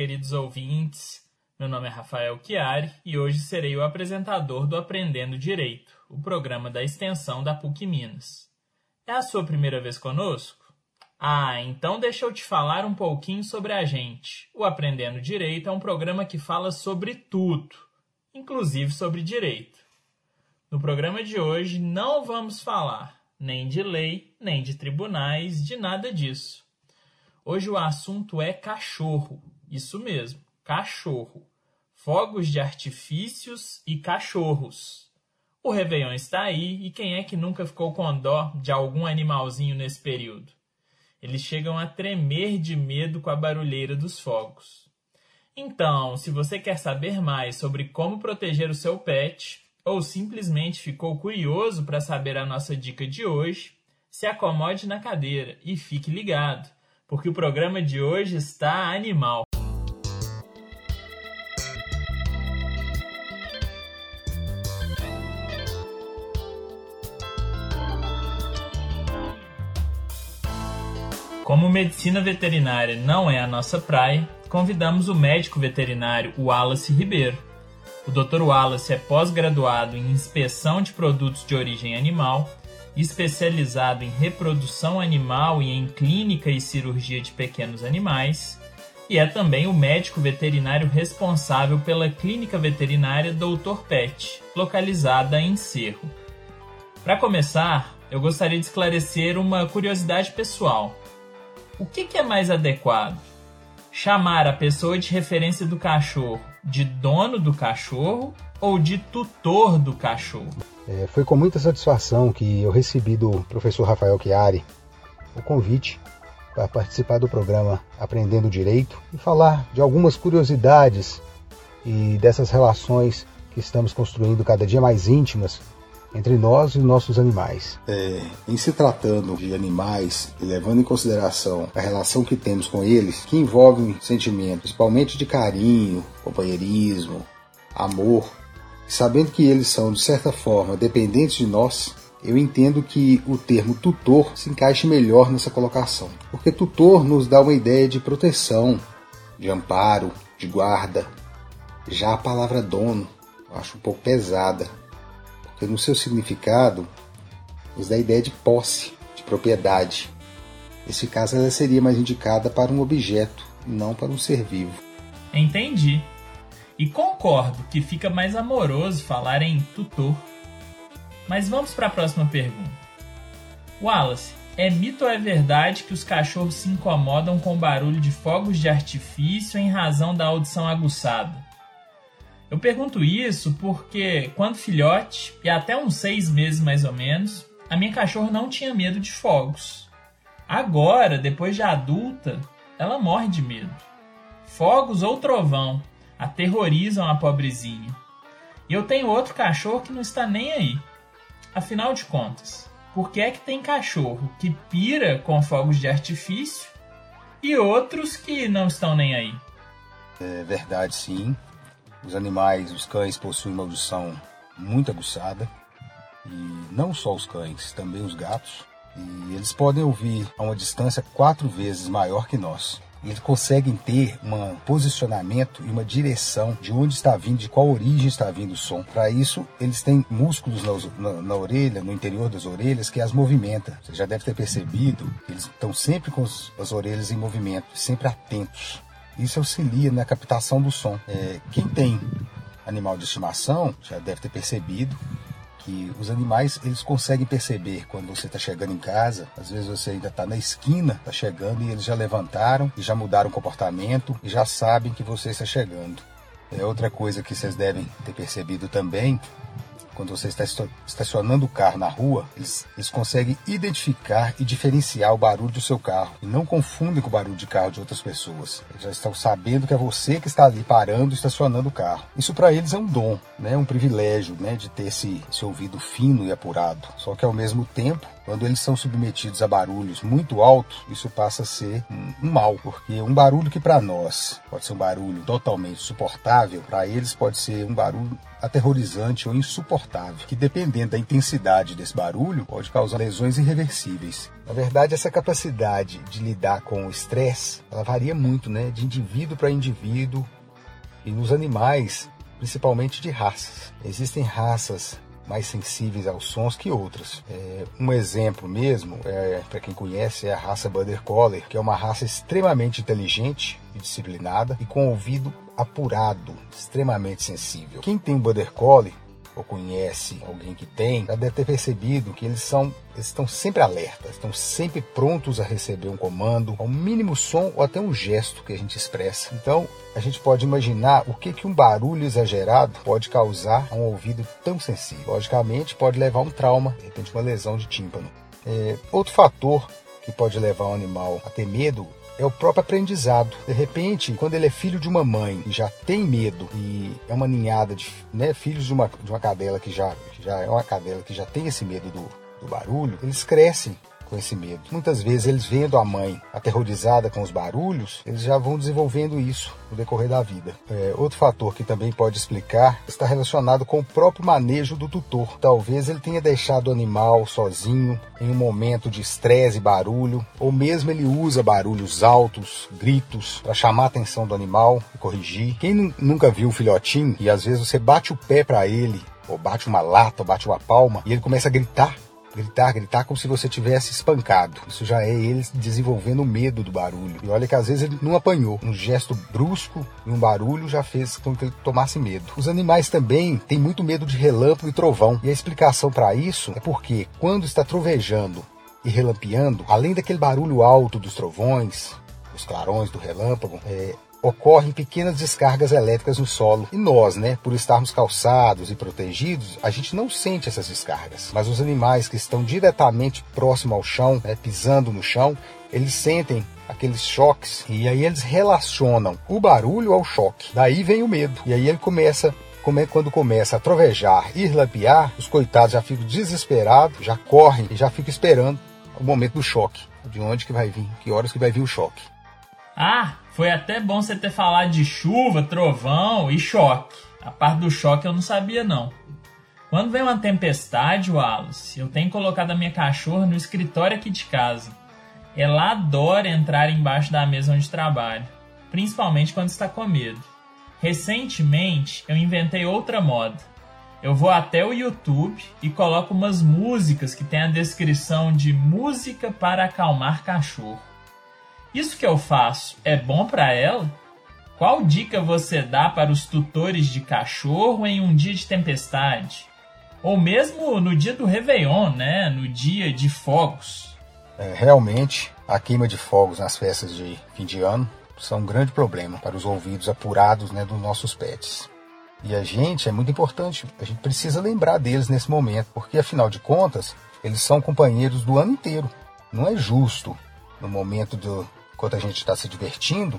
queridos ouvintes. Meu nome é Rafael Chiari e hoje serei o apresentador do Aprendendo Direito, o programa da extensão da PUC Minas. É a sua primeira vez conosco? Ah, então deixa eu te falar um pouquinho sobre a gente. O Aprendendo Direito é um programa que fala sobre tudo, inclusive sobre direito. No programa de hoje não vamos falar nem de lei, nem de tribunais, de nada disso. Hoje o assunto é cachorro. Isso mesmo, cachorro. Fogos de artifícios e cachorros. O Réveillon está aí e quem é que nunca ficou com dó de algum animalzinho nesse período? Eles chegam a tremer de medo com a barulheira dos fogos. Então, se você quer saber mais sobre como proteger o seu pet, ou simplesmente ficou curioso para saber a nossa dica de hoje, se acomode na cadeira e fique ligado, porque o programa de hoje está animal. Como medicina veterinária não é a nossa praia, convidamos o médico veterinário Wallace Ribeiro. O Dr. Wallace é pós-graduado em inspeção de produtos de origem animal, especializado em reprodução animal e em clínica e cirurgia de pequenos animais, e é também o médico veterinário responsável pela clínica veterinária Dr. Pet, localizada em Cerro. Para começar, eu gostaria de esclarecer uma curiosidade pessoal. O que, que é mais adequado? Chamar a pessoa de referência do cachorro de dono do cachorro ou de tutor do cachorro? É, foi com muita satisfação que eu recebi do professor Rafael Chiari o convite para participar do programa Aprendendo Direito e falar de algumas curiosidades e dessas relações que estamos construindo cada dia mais íntimas entre nós e nossos animais. É, em se tratando de animais e levando em consideração a relação que temos com eles, que envolve sentimentos, principalmente de carinho, companheirismo, amor, sabendo que eles são de certa forma dependentes de nós, eu entendo que o termo tutor se encaixe melhor nessa colocação, porque tutor nos dá uma ideia de proteção, de amparo, de guarda. Já a palavra dono eu acho um pouco pesada, no seu significado, nos dá a ideia de posse, de propriedade. Nesse caso, ela seria mais indicada para um objeto, não para um ser vivo. Entendi. E concordo que fica mais amoroso falar em tutor. Mas vamos para a próxima pergunta. Wallace, é mito ou é verdade que os cachorros se incomodam com o barulho de fogos de artifício em razão da audição aguçada? Eu pergunto isso porque, quando filhote, e até uns seis meses mais ou menos, a minha cachorra não tinha medo de fogos. Agora, depois de adulta, ela morre de medo. Fogos ou trovão aterrorizam a pobrezinha. E eu tenho outro cachorro que não está nem aí. Afinal de contas, por que é que tem cachorro que pira com fogos de artifício e outros que não estão nem aí? É verdade, sim. Os animais, os cães, possuem uma audição muito aguçada. E não só os cães, também os gatos. E eles podem ouvir a uma distância quatro vezes maior que nós. E eles conseguem ter um posicionamento e uma direção de onde está vindo, de qual origem está vindo o som. Para isso, eles têm músculos na, na, na, orelha, no interior das orelhas, que as movimenta. Você já deve ter percebido, eles estão sempre com as orelhas em movimento, sempre atentos. Isso auxilia na captação do som. É, quem tem animal de estimação já deve ter percebido que os animais eles conseguem perceber quando você está chegando em casa. Às vezes você ainda está na esquina, está chegando e eles já levantaram e já mudaram o comportamento e já sabem que você está chegando. É outra coisa que vocês devem ter percebido também quando você está estacionando o carro na rua, eles, eles conseguem identificar e diferenciar o barulho do seu carro e não confundem com o barulho de carro de outras pessoas. Eles já estão sabendo que é você que está ali parando, estacionando o carro. Isso para eles é um dom, né? um privilégio né? de ter esse, esse ouvido fino e apurado. Só que ao mesmo tempo, quando eles são submetidos a barulhos muito altos, isso passa a ser um, mal, porque um barulho que para nós pode ser um barulho totalmente suportável, para eles pode ser um barulho aterrorizante ou insuportável, que dependendo da intensidade desse barulho, pode causar lesões irreversíveis. Na verdade, essa capacidade de lidar com o estresse, ela varia muito, né, de indivíduo para indivíduo e nos animais, principalmente de raças. Existem raças mais sensíveis aos sons que outras. É, um exemplo mesmo, é, para quem conhece, é a raça Border Collie, que é uma raça extremamente inteligente e disciplinada e com ouvido apurado, extremamente sensível. Quem tem Border Collie ou conhece alguém que tem, já deve ter percebido que eles são eles estão sempre alertas, estão sempre prontos a receber um comando, um mínimo som ou até um gesto que a gente expressa. Então, a gente pode imaginar o que, que um barulho exagerado pode causar a um ouvido tão sensível. Logicamente, pode levar a um trauma, de repente uma lesão de tímpano. É, outro fator que pode levar um animal a ter medo é o próprio aprendizado. De repente, quando ele é filho de uma mãe e já tem medo e é uma ninhada de né, filhos de uma, de uma cadela que já, já é uma cadela que já tem esse medo do, do barulho, eles crescem com esse medo. Muitas vezes eles vendo a mãe aterrorizada com os barulhos, eles já vão desenvolvendo isso no decorrer da vida. É, outro fator que também pode explicar está relacionado com o próprio manejo do tutor. Talvez ele tenha deixado o animal sozinho em um momento de estresse e barulho, ou mesmo ele usa barulhos altos, gritos, para chamar a atenção do animal e corrigir. Quem nunca viu um filhotinho e às vezes você bate o pé para ele, ou bate uma lata, ou bate uma palma, e ele começa a gritar gritar, gritar como se você tivesse espancado. Isso já é ele desenvolvendo medo do barulho. E olha que às vezes ele não apanhou. Um gesto brusco e um barulho já fez com que ele tomasse medo. Os animais também têm muito medo de relâmpago e trovão. E a explicação para isso é porque quando está trovejando e relampeando, além daquele barulho alto dos trovões, os clarões do relâmpago, é, ocorrem pequenas descargas elétricas no solo. E nós, né, por estarmos calçados e protegidos, a gente não sente essas descargas. Mas os animais que estão diretamente próximo ao chão, né, pisando no chão, eles sentem aqueles choques e aí eles relacionam o barulho ao choque. Daí vem o medo. E aí ele começa quando começa a trovejar e lampear, os coitados já ficam desesperados, já correm e já ficam esperando o momento do choque. De onde que vai vir? Que horas que vai vir o choque? Ah, foi até bom você ter falado de chuva, trovão e choque. A parte do choque eu não sabia não. Quando vem uma tempestade, Wallace, eu tenho colocado a minha cachorra no escritório aqui de casa. Ela adora entrar embaixo da mesa onde trabalha, principalmente quando está com medo. Recentemente, eu inventei outra moda. Eu vou até o YouTube e coloco umas músicas que tem a descrição de música para acalmar cachorro. Isso que eu faço é bom para ela? Qual dica você dá para os tutores de cachorro em um dia de tempestade? Ou mesmo no dia do Réveillon, né? No dia de fogos? É, realmente, a queima de fogos nas festas de fim de ano são um grande problema para os ouvidos apurados né, dos nossos pets. E a gente é muito importante, a gente precisa lembrar deles nesse momento, porque afinal de contas, eles são companheiros do ano inteiro. Não é justo, no momento do, enquanto a gente está se divertindo,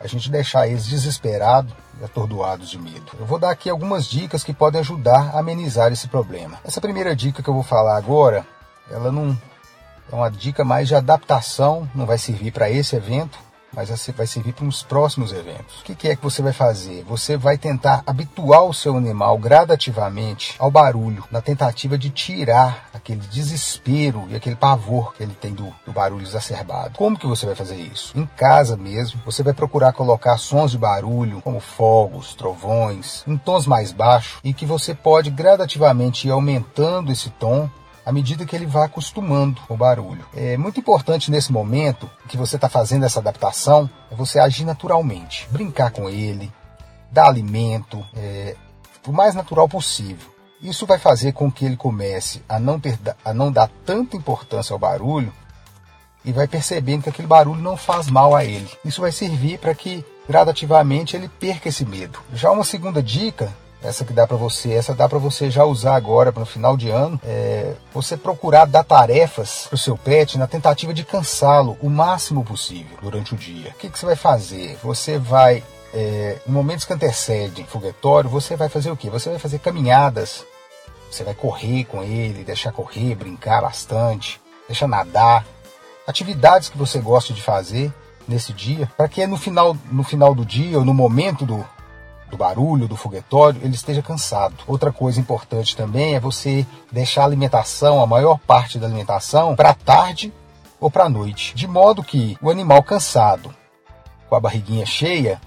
a gente deixar eles desesperados e atordoados de medo. Eu vou dar aqui algumas dicas que podem ajudar a amenizar esse problema. Essa primeira dica que eu vou falar agora, ela não é uma dica mais de adaptação, não vai servir para esse evento, mas vai servir para uns próximos eventos. O que é que você vai fazer? Você vai tentar habituar o seu animal gradativamente ao barulho, na tentativa de tirar aquele desespero e aquele pavor que ele tem do, do barulho exacerbado. Como que você vai fazer isso? Em casa mesmo, você vai procurar colocar sons de barulho, como fogos, trovões, em tons mais baixos, e que você pode gradativamente ir aumentando esse tom à medida que ele vai acostumando o barulho. É muito importante nesse momento que você está fazendo essa adaptação é você agir naturalmente, brincar com ele, dar alimento, é, o mais natural possível. Isso vai fazer com que ele comece a não, ter, a não dar tanta importância ao barulho e vai percebendo que aquele barulho não faz mal a ele. Isso vai servir para que gradativamente ele perca esse medo. Já uma segunda dica essa que dá para você, essa dá para você já usar agora para o final de ano. É, você procurar dar tarefas para o seu pet na tentativa de cansá-lo o máximo possível durante o dia. O que, que você vai fazer? Você vai, é, em momentos que antecedem foguetório, você vai fazer o que? Você vai fazer caminhadas. Você vai correr com ele, deixar correr, brincar bastante, deixar nadar. Atividades que você gosta de fazer nesse dia, para que no final, no final do dia ou no momento do, do barulho, do foguetório, ele esteja cansado. Outra coisa importante também é você deixar a alimentação, a maior parte da alimentação, para tarde ou para noite, de modo que o animal cansado, com a barriguinha cheia,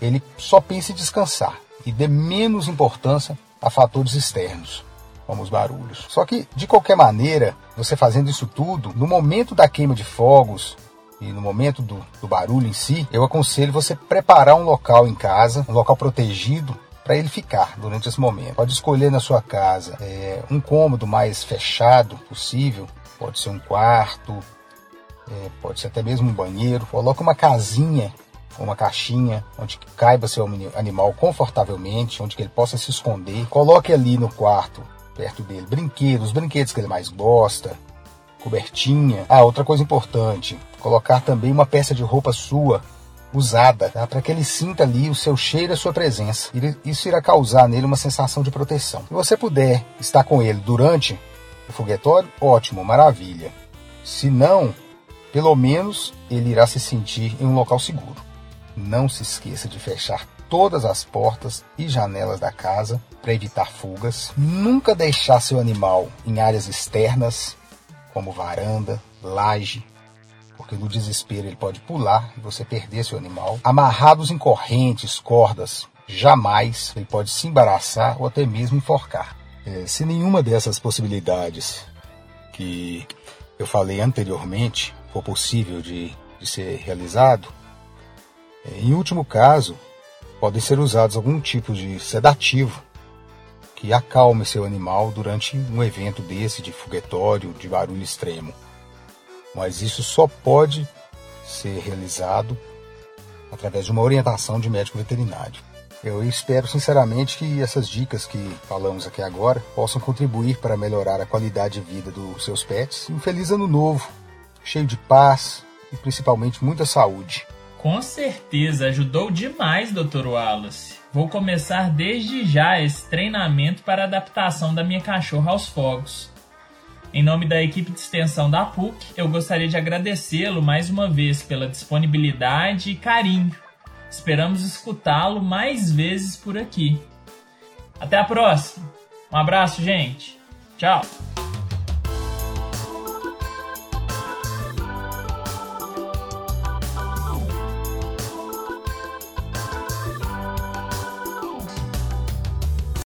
ele só pense em descansar e dê menos importância a fatores externos, como os barulhos. Só que, de qualquer maneira, você fazendo isso tudo, no momento da queima de fogos, e no momento do, do barulho em si, eu aconselho você preparar um local em casa, um local protegido para ele ficar durante esse momento. Pode escolher na sua casa é, um cômodo mais fechado possível, pode ser um quarto, é, pode ser até mesmo um banheiro. Coloque uma casinha uma caixinha onde caiba seu animal confortavelmente, onde ele possa se esconder. Coloque ali no quarto, perto dele, brinquedos, os brinquedos que ele mais gosta, cobertinha. Ah, outra coisa importante, colocar também uma peça de roupa sua usada, tá? para que ele sinta ali o seu cheiro e a sua presença. Isso irá causar nele uma sensação de proteção. Se você puder estar com ele durante o foguetório, ótimo, maravilha. Se não, pelo menos ele irá se sentir em um local seguro. Não se esqueça de fechar todas as portas e janelas da casa para evitar fugas. Nunca deixar seu animal em áreas externas como varanda, laje, porque no desespero ele pode pular e você perder seu animal. Amarrados em correntes, cordas, jamais ele pode se embaraçar ou até mesmo enforcar. É, se nenhuma dessas possibilidades que eu falei anteriormente for possível de, de ser realizado, é, em último caso, podem ser usados algum tipo de sedativo que acalme seu animal durante um evento desse de foguetório, de barulho extremo. Mas isso só pode ser realizado através de uma orientação de médico veterinário. Eu espero sinceramente que essas dicas que falamos aqui agora possam contribuir para melhorar a qualidade de vida dos seus pets. Um feliz ano novo, cheio de paz e principalmente muita saúde. Com certeza, ajudou demais, Dr. Wallace. Vou começar desde já esse treinamento para adaptação da minha cachorra aos fogos. Em nome da equipe de extensão da PUC, eu gostaria de agradecê-lo mais uma vez pela disponibilidade e carinho. Esperamos escutá-lo mais vezes por aqui. Até a próxima. Um abraço, gente. Tchau.